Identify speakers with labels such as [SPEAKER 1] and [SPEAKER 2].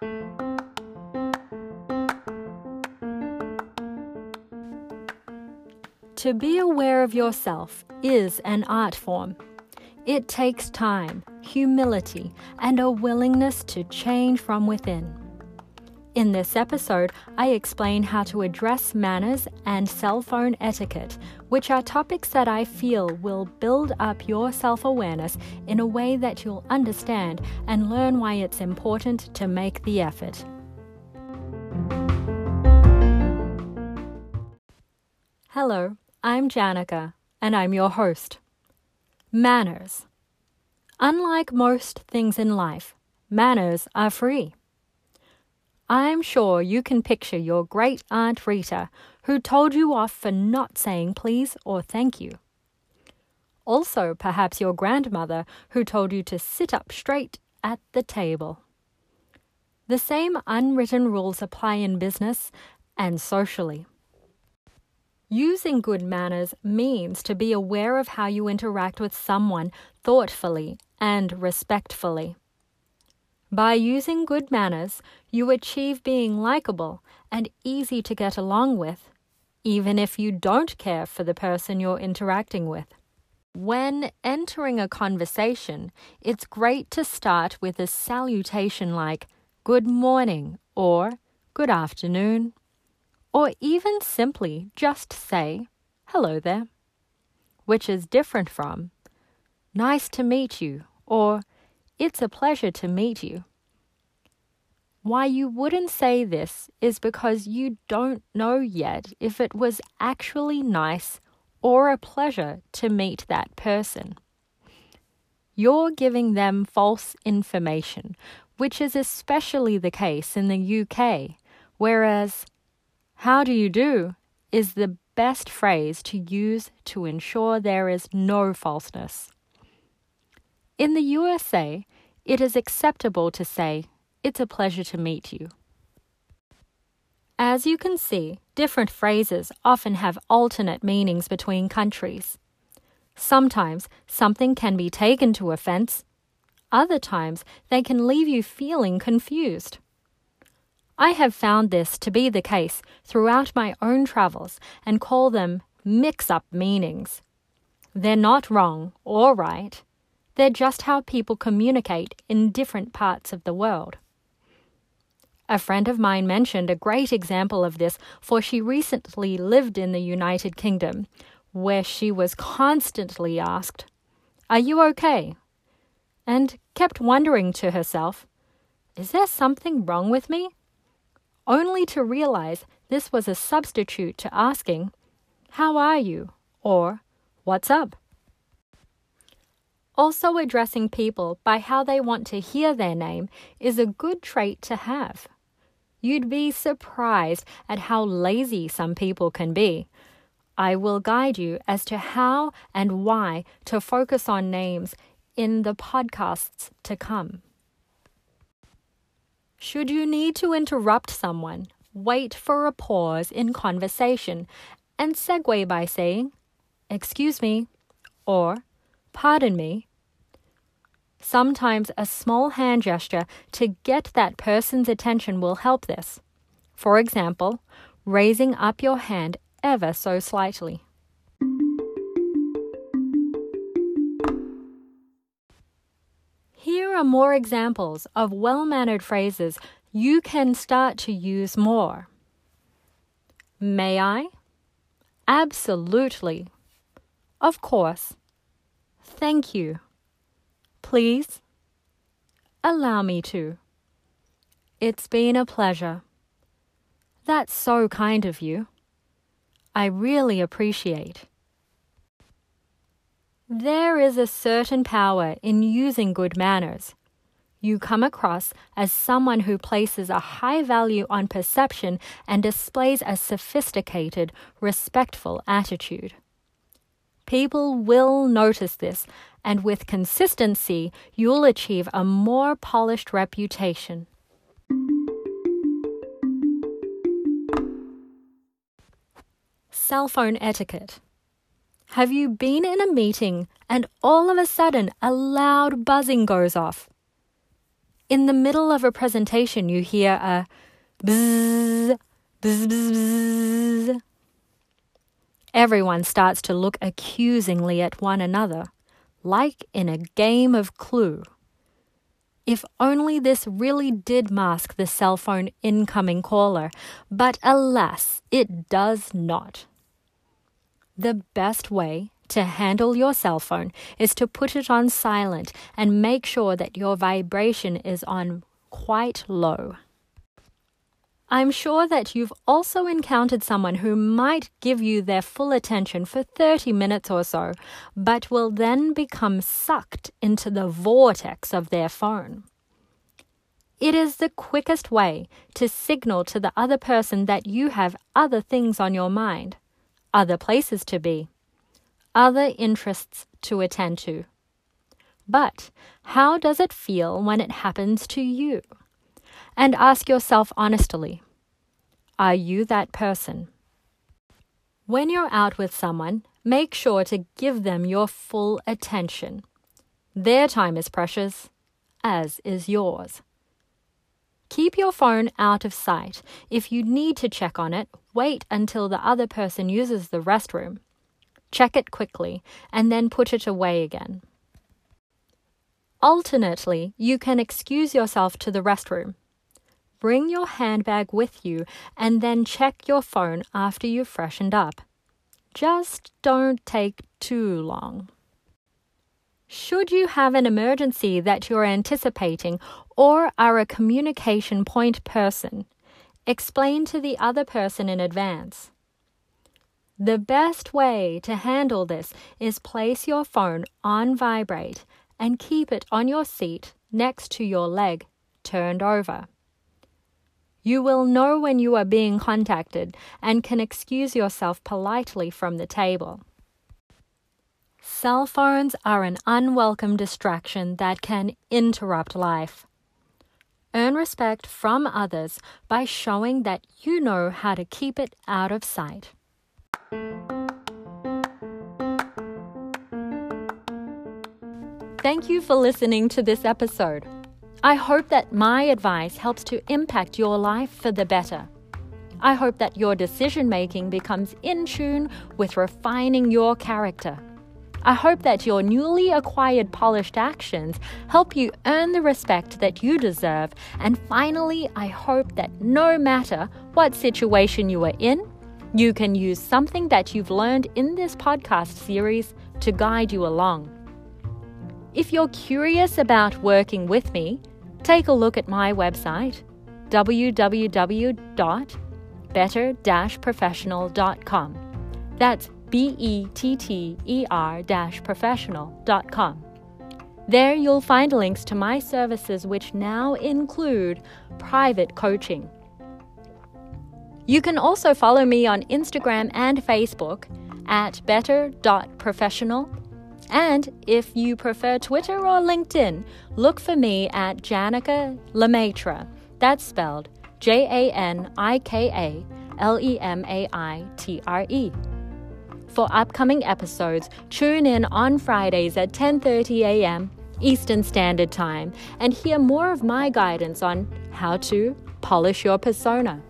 [SPEAKER 1] To be aware of yourself is an art form. It takes time, humility, and a willingness to change from within. In this episode, I explain how to address manners and cell phone etiquette, which are topics that I feel will build up your self awareness in a way that you'll understand and learn why it's important to make the effort. Hello, I'm Janika, and I'm your host. Manners. Unlike most things in life, manners are free. I'm sure you can picture your great Aunt Rita who told you off for not saying please or thank you. Also, perhaps your grandmother who told you to sit up straight at the table. The same unwritten rules apply in business and socially. Using good manners means to be aware of how you interact with someone thoughtfully and respectfully. By using good manners, you achieve being likable and easy to get along with, even if you don't care for the person you're interacting with. When entering a conversation, it's great to start with a salutation like good morning or good afternoon or even simply just say, hello there, which is different from, nice to meet you, or it's a pleasure to meet you. Why you wouldn't say this is because you don't know yet if it was actually nice or a pleasure to meet that person. You're giving them false information, which is especially the case in the UK, whereas how do you do is the best phrase to use to ensure there is no falseness. In the USA, it is acceptable to say, It's a pleasure to meet you. As you can see, different phrases often have alternate meanings between countries. Sometimes something can be taken to offense, other times they can leave you feeling confused. I have found this to be the case throughout my own travels and call them mix up meanings. They're not wrong or right, they're just how people communicate in different parts of the world. A friend of mine mentioned a great example of this, for she recently lived in the United Kingdom, where she was constantly asked, Are you okay? and kept wondering to herself, Is there something wrong with me? only to realize this was a substitute to asking, How are you? or What's up? Also, addressing people by how they want to hear their name is a good trait to have. You'd be surprised at how lazy some people can be. I will guide you as to how and why to focus on names in the podcasts to come. Should you need to interrupt someone, wait for a pause in conversation and segue by saying, Excuse me, or Pardon me. Sometimes a small hand gesture to get that person's attention will help this. For example, raising up your hand ever so slightly. Here are more examples of well mannered phrases you can start to use more. May I? Absolutely. Of course. Thank you. Please? Allow me to. It's been a pleasure. That's so kind of you. I really appreciate. There is a certain power in using good manners. You come across as someone who places a high value on perception and displays a sophisticated, respectful attitude. People will notice this, and with consistency, you'll achieve a more polished reputation. Cell phone etiquette. Have you been in a meeting and all of a sudden a loud buzzing goes off? In the middle of a presentation, you hear a bzzz, bzz, bzz, bzz. Everyone starts to look accusingly at one another, like in a game of clue. If only this really did mask the cell phone incoming caller, but alas, it does not. The best way to handle your cell phone is to put it on silent and make sure that your vibration is on quite low. I'm sure that you've also encountered someone who might give you their full attention for 30 minutes or so, but will then become sucked into the vortex of their phone. It is the quickest way to signal to the other person that you have other things on your mind, other places to be, other interests to attend to. But how does it feel when it happens to you? And ask yourself honestly Are you that person? When you're out with someone, make sure to give them your full attention. Their time is precious, as is yours. Keep your phone out of sight. If you need to check on it, wait until the other person uses the restroom. Check it quickly and then put it away again. Alternately, you can excuse yourself to the restroom. Bring your handbag with you and then check your phone after you've freshened up. Just don't take too long. Should you have an emergency that you're anticipating or are a communication point person, explain to the other person in advance. The best way to handle this is place your phone on vibrate and keep it on your seat next to your leg, turned over. You will know when you are being contacted and can excuse yourself politely from the table. Cell phones are an unwelcome distraction that can interrupt life. Earn respect from others by showing that you know how to keep it out of sight. Thank you for listening to this episode. I hope that my advice helps to impact your life for the better. I hope that your decision making becomes in tune with refining your character. I hope that your newly acquired polished actions help you earn the respect that you deserve. And finally, I hope that no matter what situation you are in, you can use something that you've learned in this podcast series to guide you along. If you're curious about working with me, take a look at my website www.better-professional.com. That's B E T T E R professional.com. There you'll find links to my services, which now include private coaching. You can also follow me on Instagram and Facebook at better.professional and if you prefer Twitter or LinkedIn, look for me at Janika Lemaitre. That's spelled J A N I K A L E M A I T R E. For upcoming episodes, tune in on Fridays at 10:30 a.m. Eastern Standard Time and hear more of my guidance on how to polish your persona.